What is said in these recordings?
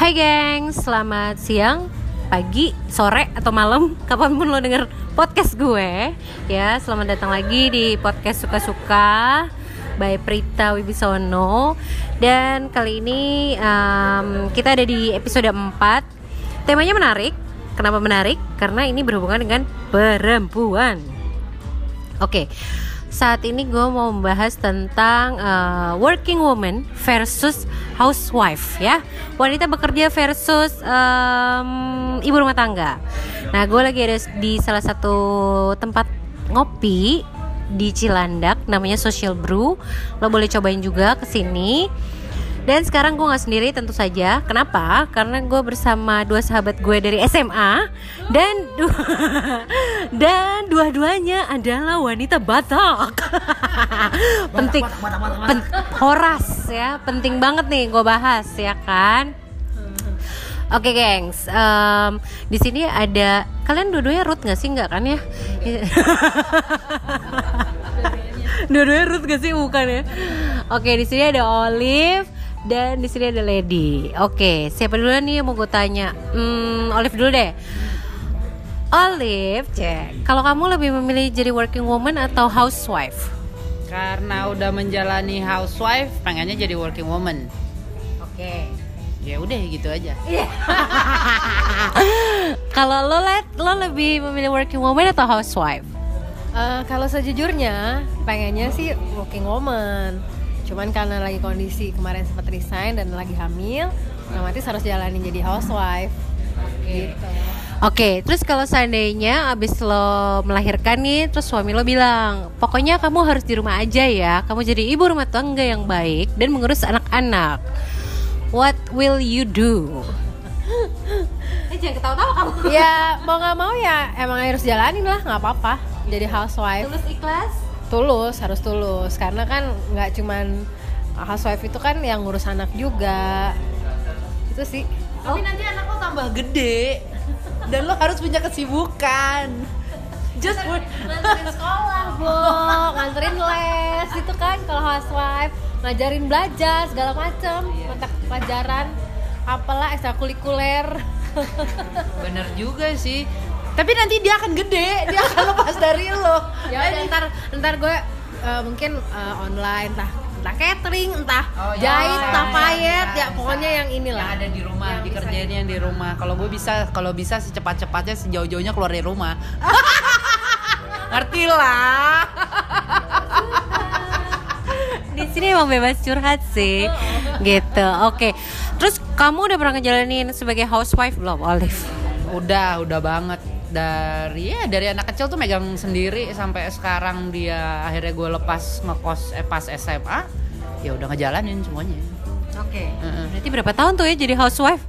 Hai geng, selamat siang, pagi, sore, atau malam. Kapan pun lo denger podcast gue. Ya, selamat datang lagi di podcast Suka-Suka By Prita Wibisono. Dan kali ini um, kita ada di episode 4 Temanya menarik. Kenapa menarik? Karena ini berhubungan dengan perempuan. Oke saat ini gue mau membahas tentang uh, working woman versus housewife ya. Wanita bekerja versus um, ibu rumah tangga. Nah gue lagi ada di salah satu tempat ngopi di Cilandak namanya Social Brew. Lo boleh cobain juga ke sini dan sekarang gue nggak sendiri tentu saja. Kenapa? Karena gue bersama dua sahabat gue dari SMA dan dua dan dua-duanya adalah wanita Batak. penting, pen, horas ya, penting banget nih gue bahas ya kan. Oke, okay, gengs. Um, di sini ada kalian dua-duanya root nggak sih nggak kan ya? dua-duanya root gak sih bukan ya? Oke, okay, di sini ada Olive dan di sini ada Lady. Oke, siapa dulu nih yang mau gue tanya? Hmm, Olive dulu deh. Olive, cek. Kalau kamu lebih memilih jadi working woman atau housewife? Karena udah menjalani housewife, pengennya jadi working woman. Oke. Ya udah gitu aja. Iya. Kalau lo let, lo lebih memilih working woman atau housewife? Uh, kalau sejujurnya, pengennya sih working woman cuman karena lagi kondisi kemarin sempat resign dan lagi hamil otomatis harus jalanin jadi housewife okay. gitu Oke, okay, terus kalau seandainya abis lo melahirkan nih, terus suami lo bilang, pokoknya kamu harus di rumah aja ya, kamu jadi ibu rumah tangga yang baik dan mengurus anak-anak. What will you do? eh jangan ketawa-tawa kamu. ya mau nggak mau ya emang harus jalanin lah, nggak apa-apa. Jadi housewife. Tulus ikhlas? Tulus harus tulus. Karena kan nggak cuman housewife itu kan yang ngurus anak juga. Itu sih. Tapi oh. nanti anak lo tambah gede dan lo harus punya kesibukan. Just buat nganterin sekolah bro. Nganterin les itu kan kalau housewife. Ngajarin belajar segala macem. Mata pelajaran apalah ekstrakurikuler. Bener juga sih tapi nanti dia akan gede dia akan lepas dari lo. Ya udah ntar ntar gue uh, mungkin uh, online entah entah catering entah oh, ya, jahit ya, entah ya, payet ya, ya, pokoknya yang inilah. Yang ada di rumah yang dikerjain yang di rumah. kalau gue bisa kalau bisa secepat-cepatnya sejauh-jauhnya keluar dari rumah. Ngerti lah. Di sini emang bebas curhat sih. Gitu oke. Okay. terus kamu udah pernah ngejalanin sebagai housewife belum Olive? Udah udah banget dari ya dari anak kecil tuh megang sendiri sampai sekarang dia akhirnya gue lepas ngekos eh, pas SMA ya udah ngejalanin semuanya. Oke. Okay. uh -uh. berarti berapa tahun tuh ya jadi housewife?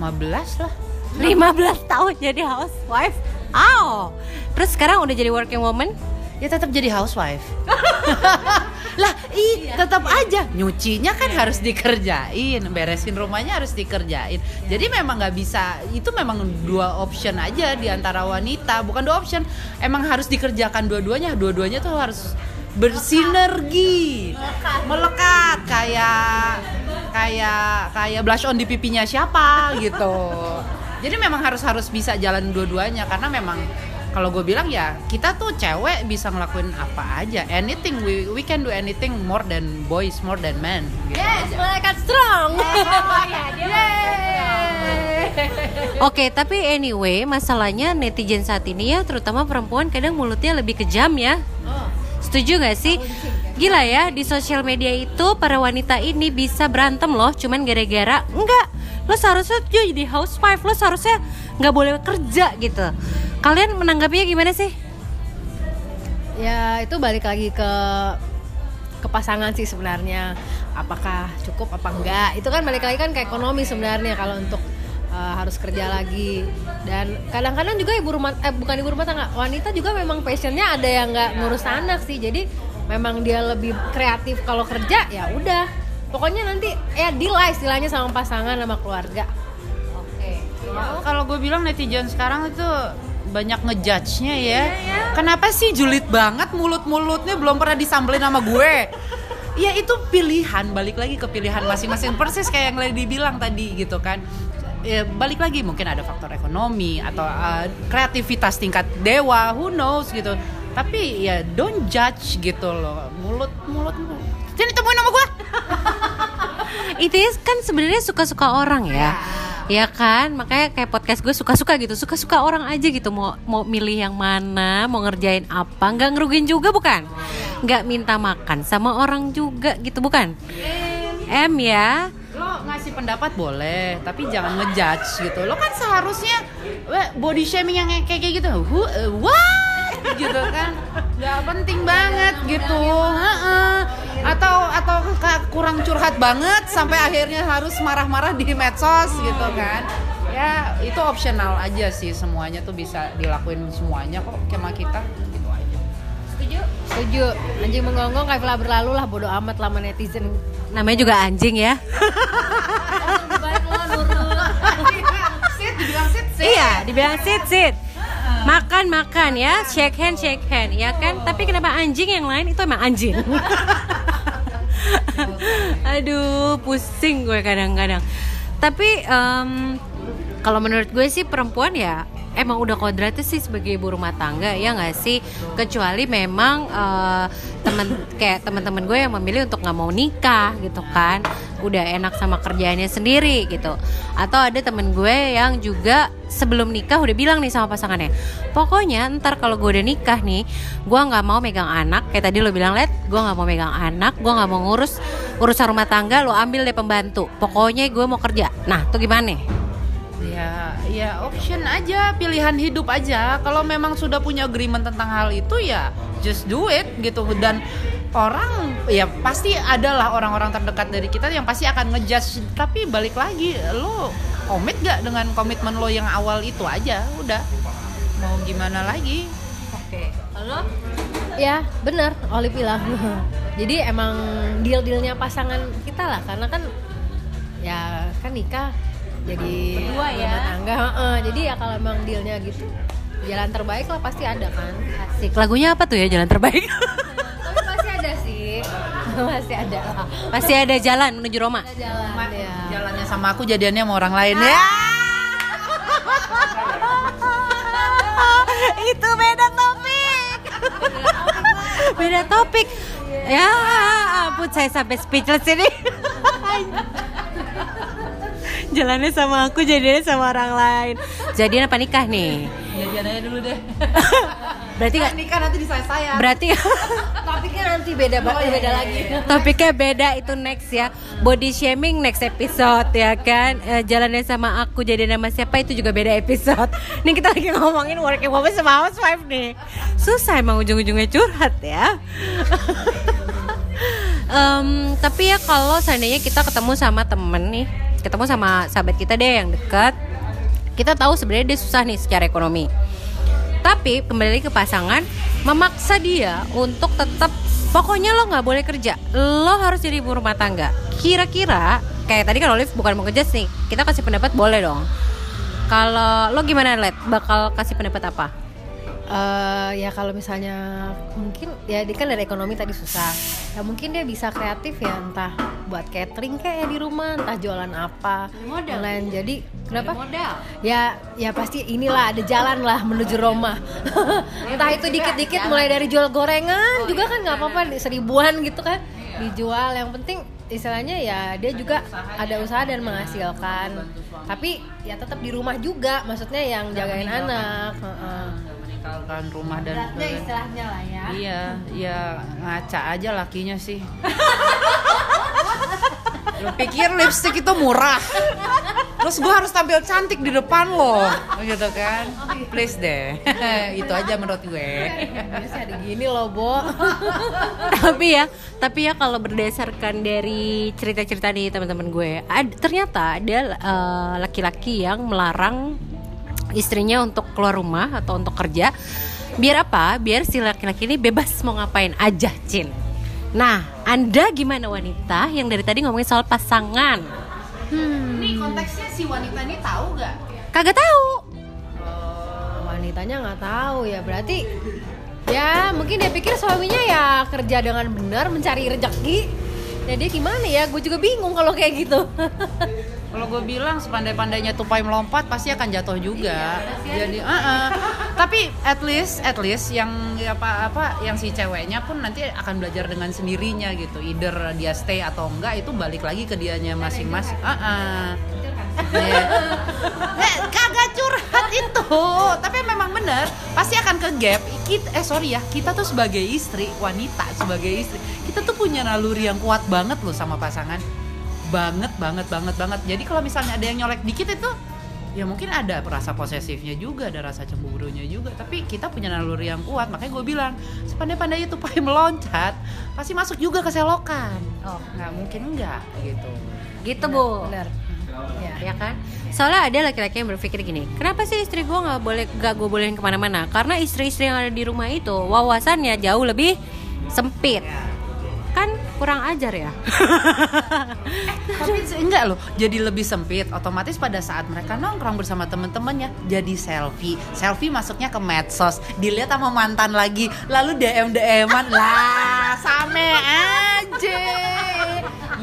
15 lah. 15 tahun jadi housewife? Oh terus sekarang udah jadi working woman ya tetap jadi housewife. Lah ih iya, tetap iya. aja. Nyucinya kan iya. harus dikerjain beresin rumahnya harus dikerjain. Jadi memang nggak bisa itu memang dua option aja di antara wanita. Bukan dua option emang harus dikerjakan dua-duanya. Dua-duanya tuh harus bersinergi. Melekat, melekat. Kayak kayak kayak blush on di pipinya siapa gitu. Jadi memang harus harus bisa jalan dua-duanya. Karena memang kalau gue bilang ya kita tuh cewek bisa ngelakuin apa aja anything we we can do anything more than boys more than men gitu yes mereka strong Oke, okay, tapi anyway, masalahnya netizen saat ini ya, terutama perempuan kadang mulutnya lebih kejam ya. Oh. Setuju gak sih? Gila ya, di sosial media itu para wanita ini bisa berantem loh, cuman gara-gara enggak. Lo seharusnya jadi housewife, lo seharusnya nggak boleh kerja gitu Kalian menanggapinya gimana sih? Ya itu balik lagi ke ke pasangan sih sebenarnya. Apakah cukup apa enggak? Itu kan balik lagi kan ke ekonomi sebenarnya kalau untuk uh, harus kerja lagi dan kadang-kadang juga ibu rumah eh bukan ibu rumah tangga wanita juga memang passionnya ada yang nggak ngurus anak sih jadi memang dia lebih kreatif kalau kerja ya udah pokoknya nanti ya deal lah istilahnya sama pasangan sama keluarga oke okay. kalau gue bilang netizen sekarang itu banyak ngejudge-nya ya. Iya, iya. Kenapa sih julid banget? Mulut-mulutnya belum pernah disambelin sama gue? ya itu pilihan. Balik lagi ke pilihan masing-masing. Persis kayak yang Lady bilang tadi gitu kan. Ya, balik lagi. Mungkin ada faktor ekonomi atau uh, kreativitas tingkat dewa. Who knows gitu. Tapi ya don't judge gitu loh. Mulut mulut. Sini temuin nama gue. Itu ya kan sebenarnya suka-suka orang ya ya kan? Makanya kayak podcast gue suka-suka gitu. Suka-suka orang aja gitu. Mau mau milih yang mana mau ngerjain apa nggak ngerugiin juga bukan? Nggak minta makan sama orang juga gitu bukan? M ya. Lo ngasih pendapat boleh tapi jangan ngejudge gitu. Lo kan seharusnya body shaming yang kayak kayak gitu. Who, uh, what? Gitu kan. Nggak penting banget gitu. Heeh. Atau atau kurang curhat banget sampai akhirnya harus marah-marah di medsos gitu kan. Ya itu optional aja sih semuanya tuh bisa dilakuin semuanya kok sama kita gitu aja. Setuju. Anjing menggonggong kayak telah berlalu lah bodo amat lama netizen. namanya juga anjing ya. Iya dibilang sit sit. Makan makan ya. Shake hand shake hand ya kan? Tapi kenapa anjing yang lain? Itu emang anjing aduh pusing gue kadang-kadang. Tapi em, kalau menurut gue sih perempuan ya emang udah kodratnya sih sebagai ibu rumah tangga ya nggak sih? Kecuali memang eh, temen kayak teman-teman gue yang memilih untuk nggak mau nikah gitu kan. Udah enak sama kerjaannya sendiri gitu. Atau ada temen gue yang juga sebelum nikah udah bilang nih sama pasangannya pokoknya ntar kalau gue udah nikah nih gue nggak mau megang anak. Kayak tadi lo bilang let gue nggak mau megang anak gue nggak mau ngurus urusan rumah tangga lo ambil deh pembantu. Pokoknya gue mau kerja. Nah tuh gimana Ya, ya option aja, pilihan hidup aja. Kalau memang sudah punya agreement tentang hal itu ya just do it gitu. Dan orang ya pasti adalah orang-orang terdekat dari kita yang pasti akan ngejudge. Tapi balik lagi, lo komit gak dengan komitmen lo yang awal itu aja? Udah, mau gimana lagi? oke lo Ya bener, Oli bilang. Jadi emang deal-dealnya pasangan kita lah, karena kan ya kan nikah jadi Berdua ya. rumah tangga. heeh. jadi ya kalau emang dealnya gitu, jalan terbaik lah pasti ada kan. asik lagunya apa tuh ya jalan terbaik Tapi pasti ada sih, pasti ada lah. pasti ada jalan menuju Roma Ada jalan ya. Jalannya sama aku, jadiannya sama orang lain ya. itu beda topik beda topik ya ampun saya sampai speechless ini jalannya sama aku jadinya sama orang lain jadian apa nikah nih Jadiannya dulu deh. berarti nggak Nikah nanti di saya. berarti Topiknya nanti beda Oh, iya, beda iya, lagi. iya. topiknya beda itu next ya body shaming next episode ya kan Eh, jalannya sama aku jadi nama siapa itu juga beda episode nih kita lagi ngomongin working woman sama housewife nih susah emang ujung-ujungnya curhat ya Em, tapi ya kalau seandainya kita ketemu sama temen nih ketemu sama sahabat kita deh yang dekat kita tahu sebenarnya dia susah nih secara ekonomi. Tapi kembali ke pasangan memaksa dia untuk tetap pokoknya lo nggak boleh kerja lo harus jadi ibu rumah tangga. Kira-kira kayak tadi kan Olive bukan mau kerja sih kita kasih pendapat boleh dong. Kalau lo gimana let bakal kasih pendapat apa Eh, ya kalau misalnya mungkin ya dia kan dari ekonomi tadi susah. Ya mungkin dia bisa kreatif ya entah buat catering kayak di rumah entah jualan apa Modal. lain jadi kenapa? Modal. Ya ya pasti inilah ada jalan lah menuju Roma. Entah itu dikit-dikit mulai dari jual gorengan juga kan nggak apa-apa seribuan gitu kan dijual. Yang penting istilahnya ya dia juga ada usaha dan menghasilkan. Tapi ya tetap di rumah juga maksudnya yang jagain anak meninggalkan rumah dan Beratnya istilahnya lah ya. Iya iya ngaca aja lakinya sih. Lu pikir lipstick itu murah? Terus gue harus tampil cantik di depan lo. Gitu kan? Please deh. Itu aja menurut gue. Biasa ada gini loh Bo. Tapi ya tapi ya kalau berdasarkan dari cerita-cerita nih teman-teman gue ad- ternyata ada eh, laki-laki yang melarang istrinya untuk keluar rumah atau untuk kerja. Biar apa? Biar si laki-laki ini bebas mau ngapain aja Cin. Nah anda gimana wanita? Yang dari tadi ngomongin soal pasangan. Nih konteksnya si wanita ini tahu gak? kagak tahu. Wanitanya nggak tahu ya. Berarti ya mungkin dia pikir suaminya ya kerja dengan benar mencari rezeki. Dia gimana ya? Gue juga bingung kalau kayak gitu Kalau gue bilang sepandai-pandainya tupai melompat pasti akan jatuh juga. Jadi, uh-uh. tapi at least, at least yang apa apa yang si ceweknya pun nanti akan belajar dengan sendirinya gitu. Either dia stay atau enggak itu balik lagi ke dianya masing-masing. Uh-uh. Iya. Eh, kagak curhat itu, tapi memang bener pasti akan ke gap. Kita, eh sorry ya, kita tuh sebagai istri wanita sebagai istri, kita tuh punya naluri yang kuat banget loh sama pasangan banget banget banget banget. Jadi kalau misalnya ada yang nyolek dikit itu ya mungkin ada rasa posesifnya juga ada rasa cemburunya juga. Tapi kita punya naluri yang kuat makanya gue bilang sepandai-pandai itu pakai meloncat pasti masuk juga ke selokan. Oh. Nggak mungkin enggak gitu. Gitu bu. Benar ya ya kan? Soalnya ada laki-laki yang berpikir gini kenapa sih istri gue nggak boleh nggak gue bolehin ke mana-mana? Karena istri-istri yang ada di rumah itu wawasannya jauh lebih sempit. Kan kurang ajar ya? Tapi enggak loh jadi lebih sempit. Otomatis pada saat mereka nongkrong bersama temen-temennya jadi selfie. Selfie masuknya ke medsos. Dilihat sama mantan lagi lalu dm dman lah same aja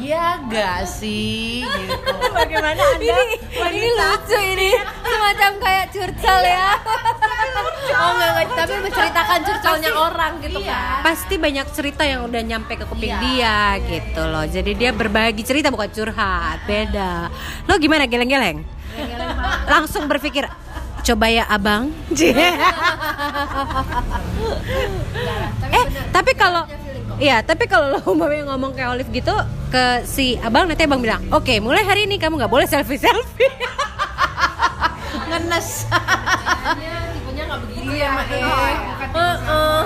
ya gak sih? Gitu. Bagaimana ini ini lucu ini. Semacam kayak curcol ya. Oh enggak, enggak tapi menceritakan curcolnya orang gitu kan. Pasti banyak cerita yang udah nyampe ke kuping dia gitu loh. Jadi dia berbagi cerita bukan curhat. Beda. Lo gimana geleng-geleng? Langsung berpikir coba ya abang. Eh tapi kalau Iya, tapi kalau lo umpamanya ngomong kayak Olive gitu ke si abang nanti abang bilang, oke mulai hari ini kamu nggak boleh selfie selfie. ngenes. Tipenya nggak begitu ya mak Heeh.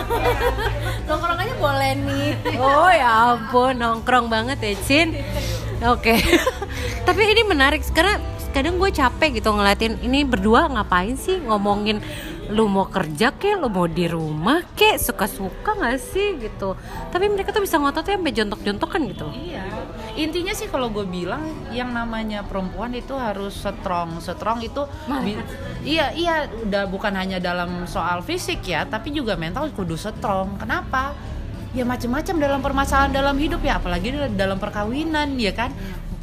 nongkrong aja boleh nih. Oh ya ampun, nongkrong banget ya Cin. Oke. Tapi ini menarik karena kadang gue capek gitu ngeliatin ini berdua ngapain sih ngomongin lu mau kerja kek, lu mau di rumah kek, suka-suka gak sih gitu Tapi mereka tuh bisa ngototnya sampai jontok-jontokan gitu Iya. Intinya sih kalau gue bilang yang namanya perempuan itu harus strong. Strong itu bi- iya iya udah bukan hanya dalam soal fisik ya, tapi juga mental kudu strong. Kenapa? Ya macam-macam dalam permasalahan dalam hidup ya, apalagi dalam perkawinan ya kan.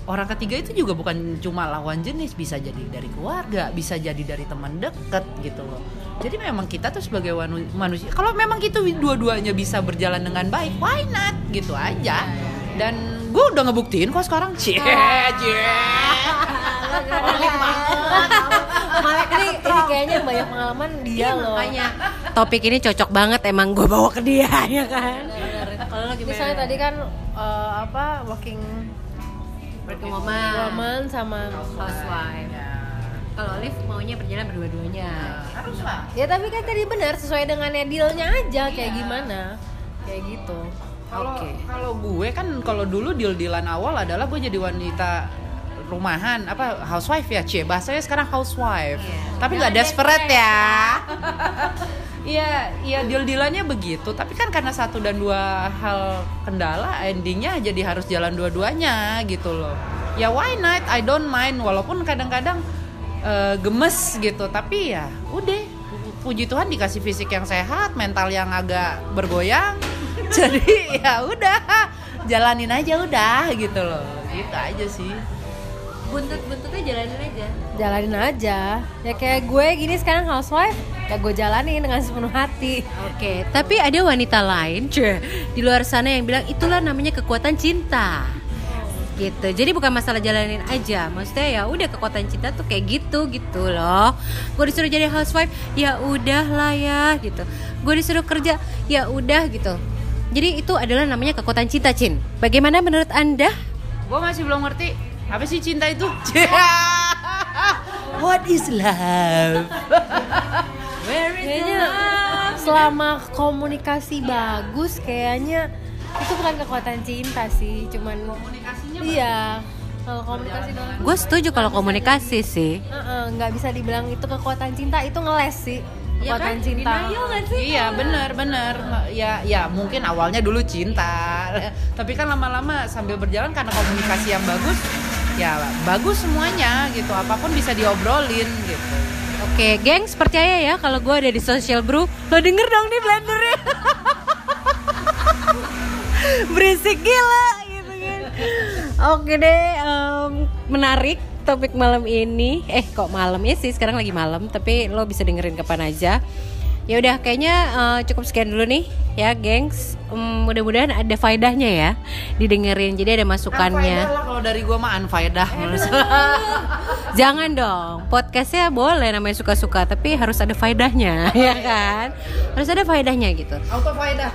Orang ketiga itu juga bukan cuma lawan jenis, bisa jadi dari keluarga, bisa jadi dari teman deket gitu loh. Jadi memang kita tuh sebagai manusia, kalau memang gitu dua-duanya bisa berjalan dengan baik, why not? Gitu aja. Dan gue udah ngebuktiin kok sekarang. Cie, cie. Malek ini, ini kayaknya banyak pengalaman dia Iya loh makanya topik ini cocok banget emang gue bawa ke dia ya kan Kalau lo gimana? misalnya tadi kan eh, apa working Working woman, woman sama housewife. Kalau Olive maunya berjalan berdua-duanya. Harus lah. ya tapi kan tadi benar sesuai dengan dealnya aja kayak gimana? Kayak gitu. Kalau Oke. kalau gue kan kalau dulu deal-dealan awal adalah gue jadi wanita rumahan apa housewife ya cie? Bahasanya sekarang housewife. Tapi nggak desperate ya Iya, iya deal-dealannya begitu. Tapi kan karena satu dan dua hal kendala, endingnya jadi harus jalan dua-duanya gitu loh. Ya why not? I don't mind. Walaupun kadang-kadang eh, gemes gitu. Tapi ya udah. Puji Tuhan dikasih fisik yang sehat, mental yang agak bergoyang. jadi ya udah, jalanin aja udah gitu loh. Gitu aja sih. Buntut-buntutnya jalanin aja jalanin aja ya kayak gue gini sekarang housewife ya gue jalanin dengan sepenuh hati Oke, tapi ada wanita lain cuy, di luar sana yang bilang itulah namanya kekuatan cinta. Gitu. Jadi bukan masalah jalanin aja. Maksudnya ya udah kekuatan cinta tuh kayak gitu gitu loh. Gue disuruh jadi housewife, ya udah lah ya gitu. Gue disuruh kerja, ya udah gitu. Jadi itu adalah namanya kekuatan cinta, Cin. Bagaimana menurut Anda? Gue masih belum ngerti apa sih cinta itu? What is love? kayaknya selama komunikasi bagus kayaknya itu bukan kekuatan cinta sih cuman Komunikasinya iya kalau komunikasi doang. Gue setuju kalau komunikasi sih. Heeh, nggak bisa dibilang itu kekuatan cinta itu ngeles sih kekuatan cinta. Iya benar benar ya ya mungkin awalnya dulu cinta. Tapi kan lama-lama sambil berjalan karena komunikasi yang bagus ya bagus semuanya gitu apa pun bisa diobrolin gitu Oke, gengs percaya ya kalau gue ada di social brew, lo denger dong nih blendernya. Berisik gila gitu kan. Oke deh, em, menarik topik malam ini. Eh, kok malam ya sih? Sekarang lagi malam, tapi lo bisa dengerin kapan aja. Ya udah, kayaknya eh, cukup sekian dulu nih ya, gengs. Em, mudah-mudahan ada faedahnya ya didengerin. Jadi ada masukannya. Unfaedah lah kalau dari gua mah menurut Jangan dong, podcastnya boleh namanya suka-suka, tapi harus ada faedahnya, ya kan? Harus ada faedahnya gitu. Auto faedah.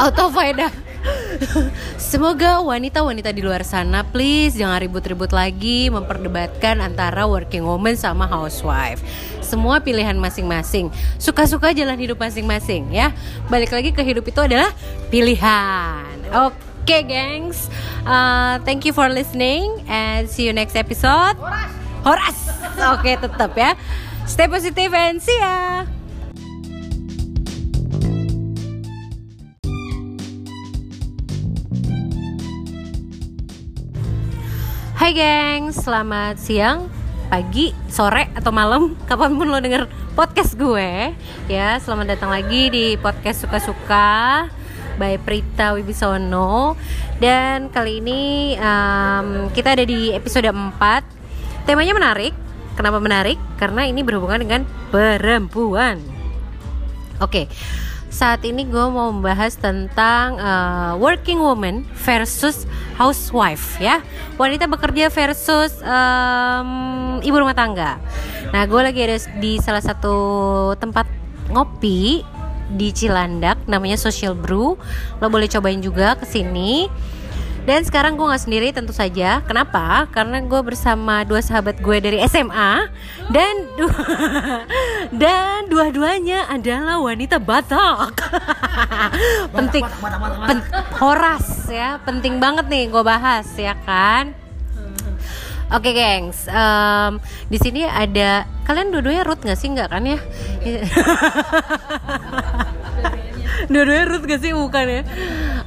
Auto faedah. Semoga wanita-wanita di luar sana please jangan ribut-ribut lagi memperdebatkan antara working woman sama housewife. Semua pilihan masing-masing. Suka-suka jalan hidup masing-masing ya. Balik lagi ke hidup itu adalah pilihan. Oke, gengs. Uh, thank you for listening and see you next episode. Horas. Oke, tetap ya. Stay positive and see ya. Hai geng, selamat siang, pagi, sore, atau malam. Kapan pun lo denger podcast gue. Ya, selamat datang lagi di podcast Suka-Suka By Prita Wibisono. Dan kali ini em, kita ada di episode 4 Temanya menarik. Kenapa menarik? Karena ini berhubungan dengan perempuan. Oke, saat ini gue mau membahas tentang uh, working woman versus housewife ya, wanita bekerja versus um, ibu rumah tangga. Nah, gue lagi ada di salah satu tempat ngopi di Cilandak, namanya Social Brew. Lo boleh cobain juga ke sini. Dan sekarang gue nggak sendiri tentu saja. Kenapa? Karena gue bersama dua sahabat gue dari SMA dan du- dan dua-duanya adalah wanita Batak. penting, pen- horas ya, penting banget nih gue bahas ya kan. Oke gengs, em, di sini ada kalian dua-duanya root nggak sih nggak kan ya? Dua-duanya root gak sih bukan ya?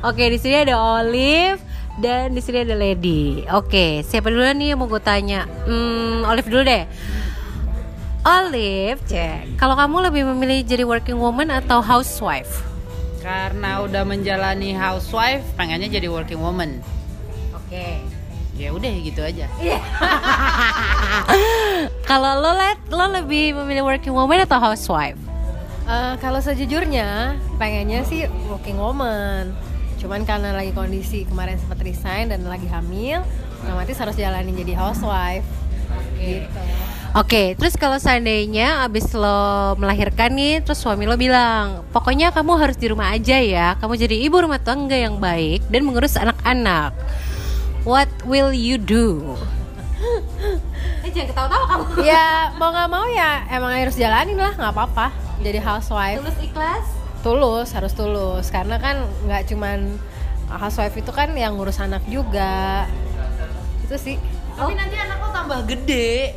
Oke di sini ada Olive dan di sini ada Lady. Oke siapa duluan nih yang mau gue tanya? Hmm, Olive dulu deh. Olive, cek. Kalau kamu lebih memilih jadi working woman atau housewife? Karena udah menjalani housewife, pengennya jadi working woman. Oke. Ya udah gitu aja. Kalau lo let, lo lebih memilih working woman atau housewife? Eh, kalau sejujurnya pengennya sih working woman cuman karena lagi kondisi kemarin sempat resign dan lagi hamil otomatis harus jalanin jadi housewife gitu Oke, terus kalau seandainya abis lo melahirkan nih, terus suami lo bilang, pokoknya kamu harus di rumah aja ya, kamu jadi ibu rumah tangga yang baik dan mengurus anak-anak. What will you do? Eh jangan ketawa-tawa kamu. ya mau nggak mau ya emang harus jalanin lah nggak apa-apa jadi housewife Tulus ikhlas? Tulus harus tulus. Karena kan nggak cuman housewife itu kan yang ngurus anak juga. Itu sih. Tapi nanti anak lo tambah gede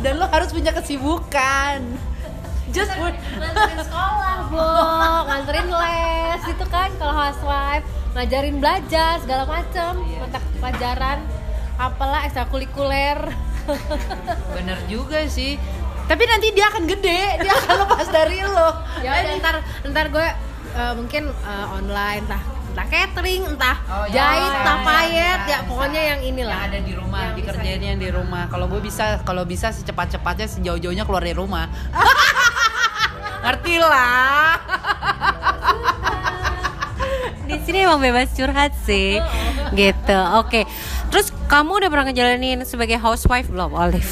dan lo harus punya kesibukan. Just for nganterin sekolah bu nganterin les itu kan kalau housewife. Ngajarin belajar segala macem. Mata pelajaran apalah ekstrakurikuler. Bener juga sih. Tapi nanti dia akan gede, dia akan lepas dari lo. ya udah, ntar ntar gue eh, mungkin eh, online entah entah catering entah Oh, ya. jahit entah Bisa, payet ya bisa. pokoknya yang inilah Yang ada di rumah, Yang bisa dikerjain yang di rumah. Kalau gue bisa, kalau bisa secepat-cepatnya sejauh-jauhnya keluar dari rumah. Ngerti lah. Di sini emang bebas curhat sih, gitu. Oke, terus kamu udah pernah ngejalanin sebagai housewife belum, Olive?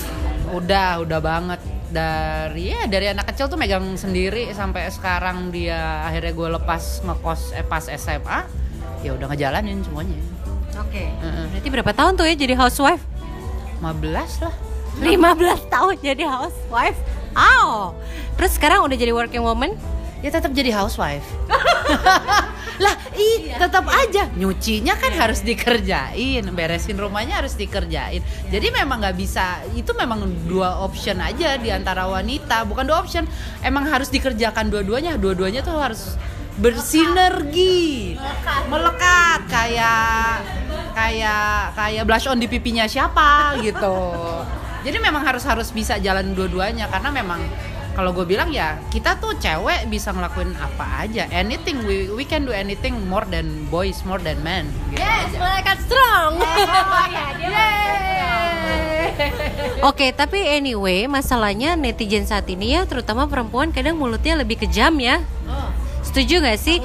Udah, udah banget dari ya dari anak kecil tuh megang sendiri sampai sekarang dia akhirnya gue lepas ngekos eh, pas SMA ya udah ngejalanin semuanya Oke. Heeh. Berarti berapa tahun tuh ya jadi housewife? 15 lah 15 tahun jadi housewife. Aw. Terus sekarang udah jadi working woman? ya tetap jadi housewife lah ih tetap aja. Nyucinya kan harus dikerjain beresin rumahnya harus dikerjain. Jadi memang nggak bisa itu memang dua option aja di antara wanita bukan dua option. Emang harus dikerjakan dua-duanya dua-duanya tuh harus bersinergi melekat kayak kayak kayak blush on di pipinya siapa gitu. Jadi memang harus harus bisa jalan dua-duanya karena memang kalau gue bilang ya kita tuh cewek bisa ngelakuin apa aja anything we we can do anything more than boys more than men gitu yes malaikat strong Eh, Oke, tapi anyway, masalahnya netizen saat ini ya, terutama perempuan kadang mulutnya lebih kejam ya. Setuju gak sih?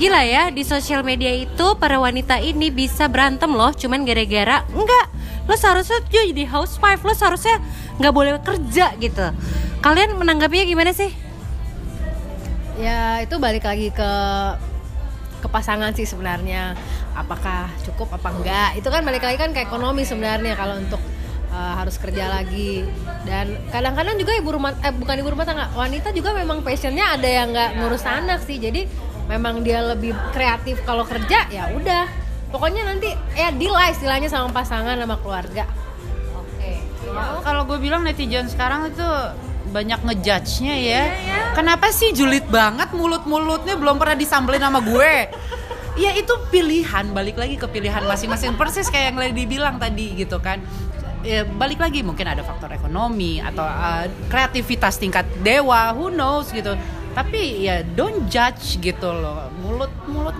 Gila ya, di sosial media itu para wanita ini bisa berantem loh, cuman gara-gara enggak. Lo seharusnya tuh jadi housewife, lo seharusnya nggak boleh kerja gitu. Kalian menanggapinya gimana sih? ya itu balik lagi ke ke pasangan sih sebenarnya. Apakah cukup apa enggak? Itu kan balik lagi kan ke ekonomi sebenarnya kalau untuk uh, harus kerja lagi. Dan kadang-kadang juga ibu rumah eh bukan ibu rumah tangga wanita juga memang passionnya ada yang nggak ngurus anak sih. Jadi memang dia lebih kreatif kalau kerja ya udah. Pokoknya nanti ya deal lah istilahnya sama pasangan sama keluarga. Oke. Kalau gue bilang netizen sekarang itu banyak ngejudge-nya ya. Kenapa sih julid banget mulut-mulutnya belum pernah disambelin sama gue? Ya itu pilihan, balik lagi ke pilihan masing-masing persis kayak yang Lady bilang tadi gitu kan. Ya, balik lagi mungkin ada faktor ekonomi atau uh, kreativitas tingkat dewa, who knows gitu. Tapi ya don't judge gitu loh. Mulut mulut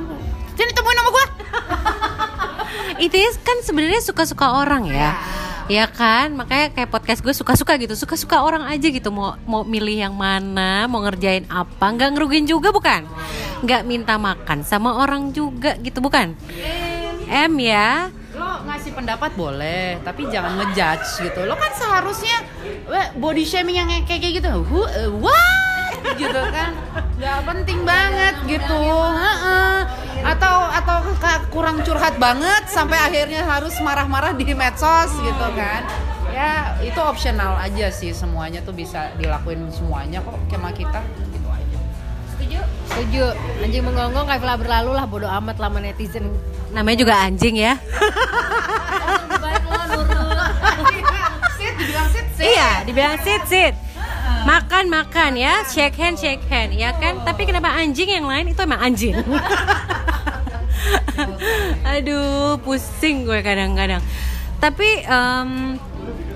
Sini temuin sama gue. Itu ya kan sebenarnya suka-suka orang ya. Ya kan, makanya kayak podcast gue suka-suka gitu, suka-suka orang aja gitu. Mau mau milih yang mana, mau ngerjain apa, nggak ngerugiin juga bukan? Nggak minta makan sama orang juga gitu bukan? M ya, lo ngasih pendapat boleh tapi jangan ngejudge gitu. Lo kan seharusnya body shaming yang kayak gitu. Who, uh, what gitu kan. Nggak penting banget gitu. Heeh. atau atau kurang curhat banget sampai akhirnya harus marah-marah di medsos gitu kan. Ya itu optional aja sih semuanya tuh bisa dilakuin semuanya kok sama kita. Gitu aja. Setuju? Anjing menggonggong kayak berlalu lah bodo amat lama netizen. Namanya juga anjing ya. baik lo nurut. Sit dibilang sit sit. Iya, dibilang sit sit. Makan makan ya, shake hand shake hand ya kan. Tapi kenapa anjing yang lain itu emang anjing? Aduh, pusing gue kadang-kadang. Tapi em,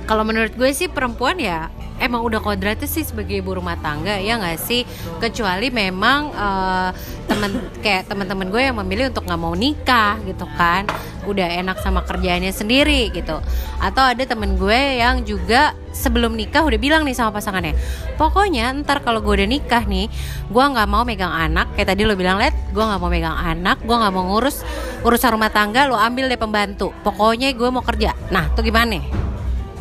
kalau menurut gue sih perempuan ya emang udah kodratnya sih sebagai ibu rumah tangga ya nggak sih? Kecuali memang eh, temen kayak teman-teman gue yang memilih untuk nggak mau nikah gitu kan. Udah enak sama kerjaannya sendiri gitu. Atau ada temen gue yang juga sebelum nikah udah bilang nih sama pasangannya pokoknya ntar kalau gue udah nikah nih gue nggak mau megang anak. Kayak tadi lo bilang let gue nggak mau megang anak gue nggak mau ngurus urusan rumah tangga lo ambil deh pembantu. Pokoknya gue mau kerja. Nah tuh gimana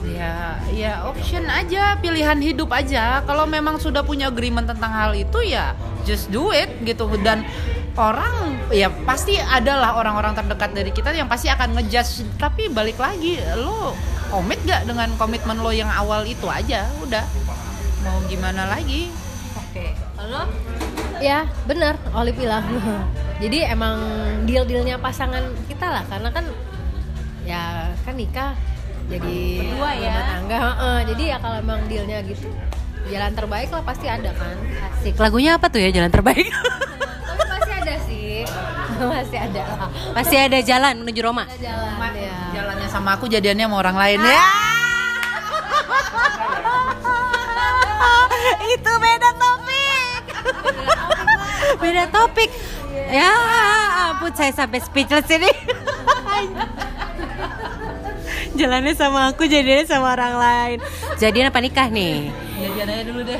Ya, ya option aja, pilihan hidup aja. Kalau memang sudah punya agreement tentang hal itu ya just do it gitu. Dan orang ya pasti adalah orang-orang terdekat dari kita yang pasti akan ngejudge. Tapi balik lagi, lo komit gak dengan komitmen lo yang awal itu aja? Udah, mau gimana lagi? oke lo ya benar Oli bilang jadi emang deal dealnya pasangan kita lah karena kan ya kan nikah jadi Berdua ya. tangga heeh. jadi ya kalau emang dealnya gitu jalan terbaik lah pasti ada kan. Asik. Lagunya apa tuh ya jalan terbaik? Tapi pasti ada sih. Pasti ada lah. Pasti ada jalan menuju Roma? Ada jalan Ma- ya. Jalannya sama aku, jadiannya sama orang lain ya. itu beda topik. Beda topik. Ya ampun saya sampai speechless ini jalannya sama aku jadinya sama orang lain. Jadian apa nikah nih? Jadian aja dulu deh.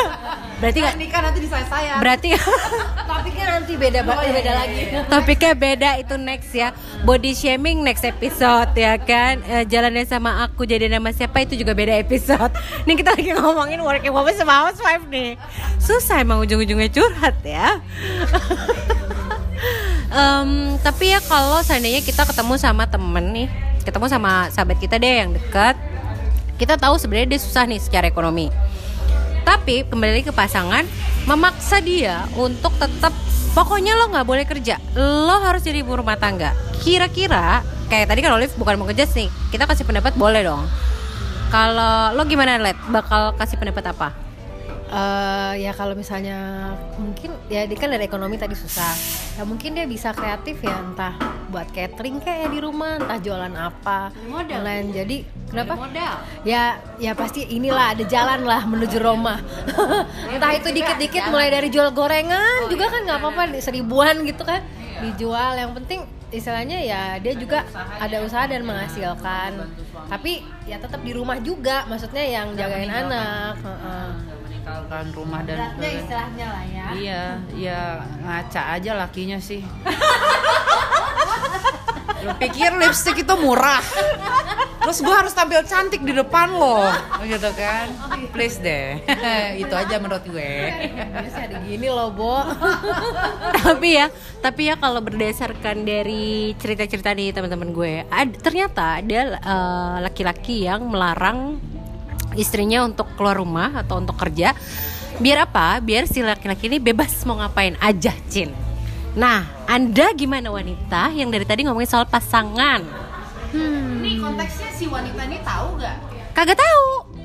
berarti nggak? Nikah nanti di saya. berarti topiknya nanti beda Oh, iya, beda iya, lagi. iya. topiknya beda itu next ya. Body shaming next episode ya kan? Eh, jalannya sama aku jadi nama siapa itu juga beda episode. Nih kita lagi ngomongin working woman sama housewife nih. Susah emang ujung-ujungnya curhat ya. Em, tapi ya kalau seandainya kita ketemu sama temen nih ketemu sama sahabat kita deh yang dekat. Kita tahu sebenarnya dia susah nih secara ekonomi. Tapi kembali ke pasangan memaksa dia untuk tetap pokoknya lo nggak boleh kerja lo harus jadi ibu rumah tangga. Kira-kira kayak tadi kan Olive bukan mau kerja nih kita kasih pendapat boleh dong. Kalau lo gimana let bakal kasih pendapat apa Eh, ya kalau misalnya mungkin ya dia kan dari ekonomi tadi susah. Ya mungkin dia bisa kreatif ya entah buat catering kayak di rumah entah jualan apa modal. lain. Jadi kenapa? Modal. Ya ya pasti inilah ada jalan lah menuju Roma. Entah itu dikit-dikit mulai dari jual gorengan juga kan nggak apa-apa seribuan gitu kan dijual. Yang penting istilahnya ya dia juga ada usaha dan menghasilkan. tapi ya tetap di rumah juga maksudnya yang jagain anak meninggalkan rumah dan Beratnya istilahnya lah ya Iya, ya ngaca aja lakinya sih. Lo pikir lipstick itu murah? Terus gue harus tampil cantik di depan lo, gitu kan? Please deh, itu aja menurut gue. biasa ada gini loh Bo tapi ya tapi ya kalau berdasarkan dari cerita-cerita nih teman-teman gue ad- ternyata ada eh, laki-laki yang melarang istrinya untuk keluar rumah atau untuk kerja. Biar apa? Biar si laki-laki ini bebas mau ngapain aja Cin. Nah anda gimana wanita? Yang dari tadi ngomongin soal pasangan. Ini konteksnya si wanita ini tahu gak? kagak tahu.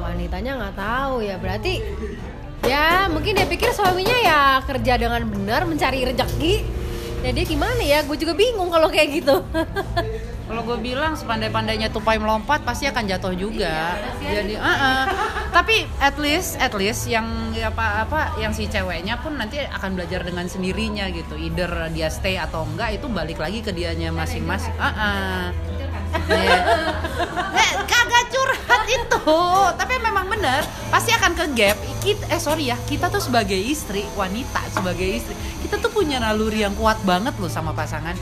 Wanitanya nggak tahu ya. Berarti ya mungkin dia pikir suaminya ya kerja dengan benar mencari rezeki. Ya dia gimana ya? Gue juga bingung kalau kayak gitu Kalau gue bilang sepandai-pandainya tupai melompat pasti akan jatuh juga. Jadi, uh-uh. tapi at least, at least yang apa apa yang si ceweknya pun nanti akan belajar dengan sendirinya gitu. Either dia stay atau enggak itu balik lagi ke dianya masing-masing. Uh-uh. Iya. Nggak, kagak curhat itu tapi memang bener pasti akan ke gap Kita- eh sorry ya kita tuh sebagai istri wanita sebagai istri kita tuh punya naluri yang kuat banget loh sama pasangan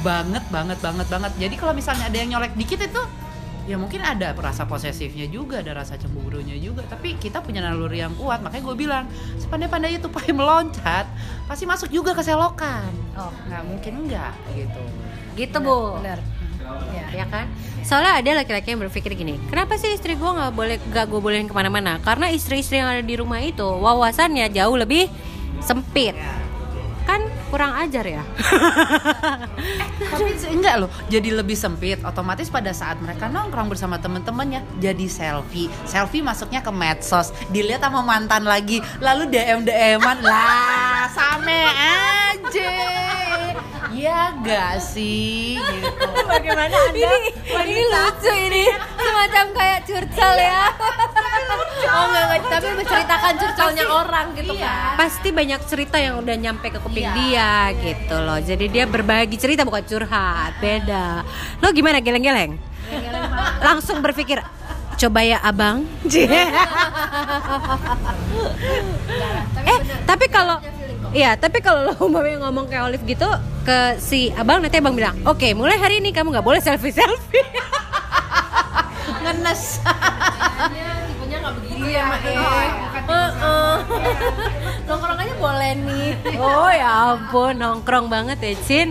banget banget banget banget. Jadi kalau misalnya ada yang nyolek dikit itu ya mungkin ada rasa posesifnya juga ada rasa cemburunya juga. Tapi kita punya naluri yang kuat makanya gue bilang sepandai-pandai itu pakai meloncat pasti masuk juga ke selokan oh. Nggak mungkin enggak gitu. Gitu bu. Benar. Ya ya kan? Soalnya ada laki-laki yang berpikir gini kenapa sih istri gue nggak boleh nggak gue bolehin ke mana-mana? Karena istri-istri yang ada di rumah itu wawasannya jauh lebih sempit. Kan kurang ajar ya? Tapi se- enggak loh jadi lebih sempit. Otomatis pada saat mereka nongkrong bersama temen-temennya jadi selfie. Selfie masuknya ke medsos. Dilihat sama mantan lagi lalu dm dman lah same aja. Ya gak sih? Gitu. Bagaimana ini ini lucu ini. Semacam kayak curcol ya. Oh enggak, enggak tapi menceritakan curcolnya orang gitu kan. Pasti banyak cerita yang udah nyampe ke kuping Iya. dia gitu loh. Jadi dia berbagi cerita bukan curhat. Beda. Lo gimana geleng-geleng? Langsung berpikir coba ya abang. Eh tapi kalau Iya, tapi kalau lo umpamanya ngomong kayak Olive gitu ke si abang nanti abang bilang, oke, mulai hari ini kamu nggak boleh selfie selfie. ngenes nggak begitu ya? Heeh. nongkrong. Aja boleh nih. Oh ya ampun, nongkrong banget ya Cin.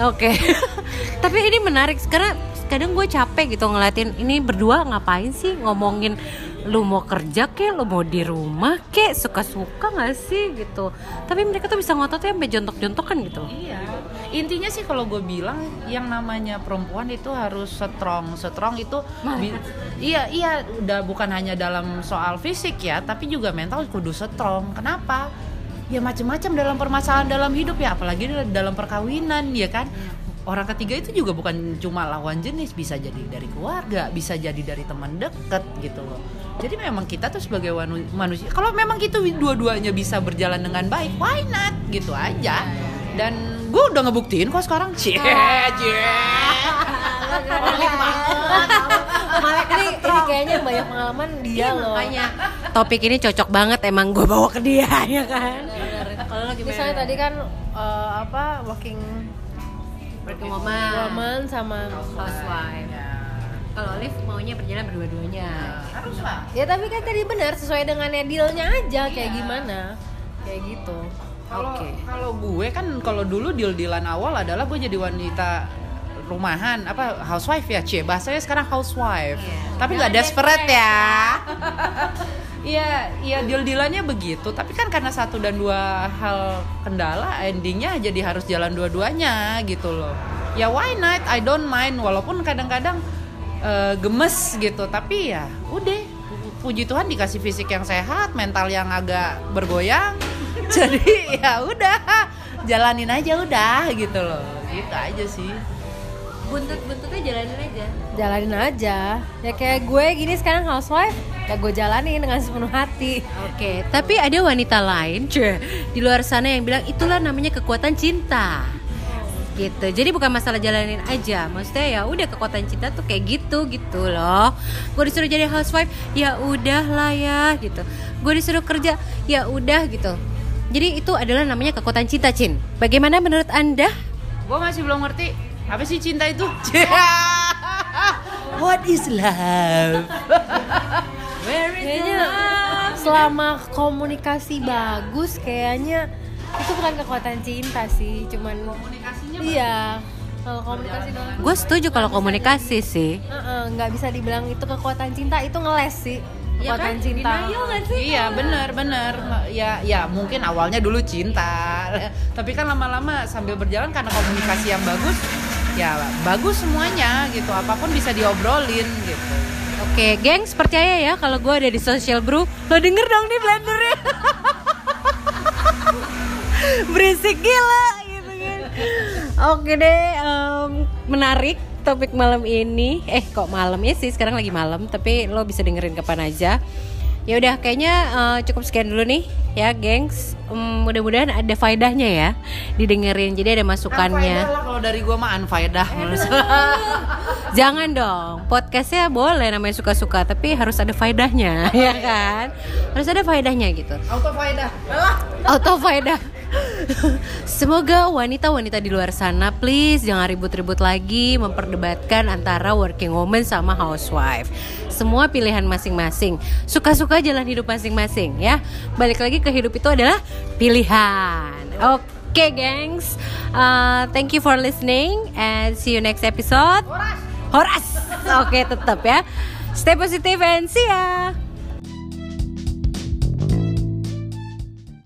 Oke. Tapi ini menarik karena kadang gue capek gitu ngeliatin ini berdua ngapain sih? Ngomongin lu mau kerja kek, lu mau di rumah kek, suka-suka gak sih? gitu. Tapi mereka tuh bisa ngototnya sampai jontok-jontokan gitu. Iya. Intinya sih kalau gue bilang yang namanya perempuan itu harus strong. Strong itu iya iya udah bukan hanya dalam soal fisik ya, tapi juga mental kudu strong. Kenapa? Ya macam-macam dalam permasalahan dalam hidup ya, apalagi dalam perkawinan ya kan. Orang ketiga itu juga bukan cuma lawan jenis, bisa jadi dari keluarga, bisa jadi dari teman deket gitu loh. Jadi memang kita tuh sebagai manusia, kalau memang itu dua-duanya bisa berjalan dengan baik, why not? Gitu aja. Dan gue udah ngebuktiin kok sekarang. Cie, cie. ini, ini kayaknya yang banyak pengalaman dia Iya loh. makanya. Topik ini cocok banget emang gue bawa ke dia ya kan? Kalau lo gimana? misalnya tadi kan eh, apa working Working woman, woman sama housewife. Kalau Olive maunya berjalan berdua-duanya. Harus lah. ya tapi kan tadi benar sesuai dengan dealnya aja kayak gimana? Kayak gitu Kalau Oke. kalau gue kan kalau dulu deal-dealan awal adalah gue jadi wanita rumahan apa housewife ya cie bahasanya sekarang housewife Iya. tapi nggak desperate ya Iya, iya deal-dealannya begitu. Tapi kan karena satu dan dua hal kendala, endingnya jadi harus jalan dua-duanya gitu loh. Ya why not? I don't mind. Walaupun kadang-kadang eh, gemes gitu. Tapi ya udah. Puji Tuhan dikasih fisik yang sehat, mental yang agak bergoyang. jadi ya udah, jalanin aja udah gitu loh. Gitu aja sih. Buntut-buntutnya jalanin aja. Jalanin aja. Ya kayak gue gini sekarang housewife ya gue jalanin dengan sepenuh hati. Oke, tapi ada wanita lain cuy, di luar sana yang bilang itulah namanya kekuatan cinta. gitu. Jadi bukan masalah jalanin aja. Maksudnya ya udah kekuatan cinta tuh kayak gitu gitu loh. Gue disuruh jadi housewife ya udah lah ya gitu. Gue disuruh kerja ya udah gitu jadi itu adalah namanya kekuatan cinta Cin. Bagaimana menurut anda? Gue masih belum ngerti. Apa sih cinta itu? What is love? Where is kayaknya selama komunikasi bagus kayaknya itu bukan kekuatan cinta sih cuman Komunikasinya iya kalau komunikasi bagus gue setuju kalau komunikasi sih. Heeh, nggak bisa dibilang itu kekuatan cinta itu ngeles sih kekuatan cinta. Iya benar benar. Ya ya mungkin awalnya dulu cinta. Tapi kan lama-lama sambil berjalan karena komunikasi yang bagus ya bagus semuanya gitu. Apa pun bisa diobrolin gitu. Oke, gengs percaya ya. Kalau gue ada di social brew, lo denger dong nih blendernya. Berisik gila gitu kan. Oke deh, em, menarik topik malam ini. Eh kok malam ya sih? Sekarang lagi malam, tapi lo bisa dengerin kapan aja. Ya udah, kayaknya eh, cukup sekian dulu nih ya, gengs. Em, mudah-mudahan ada faedahnya ya didengerin. Jadi ada masukannya. Lah kalau dari gua mah menurut Jangan dong, podcastnya boleh namanya suka-suka, tapi harus ada faedahnya, ya kan? Harus ada faedahnya gitu. auto faedah. Auto faedah. Semoga wanita-wanita di luar sana please jangan ribut-ribut lagi memperdebatkan antara working woman sama housewife. Semua pilihan masing-masing. Suka-suka jalan hidup masing-masing ya. Balik lagi ke hidup itu adalah pilihan. Oke, gengs. Uh, thank you for listening and see you next episode. Horas. Oke, tetap ya. Stay positive and see ya.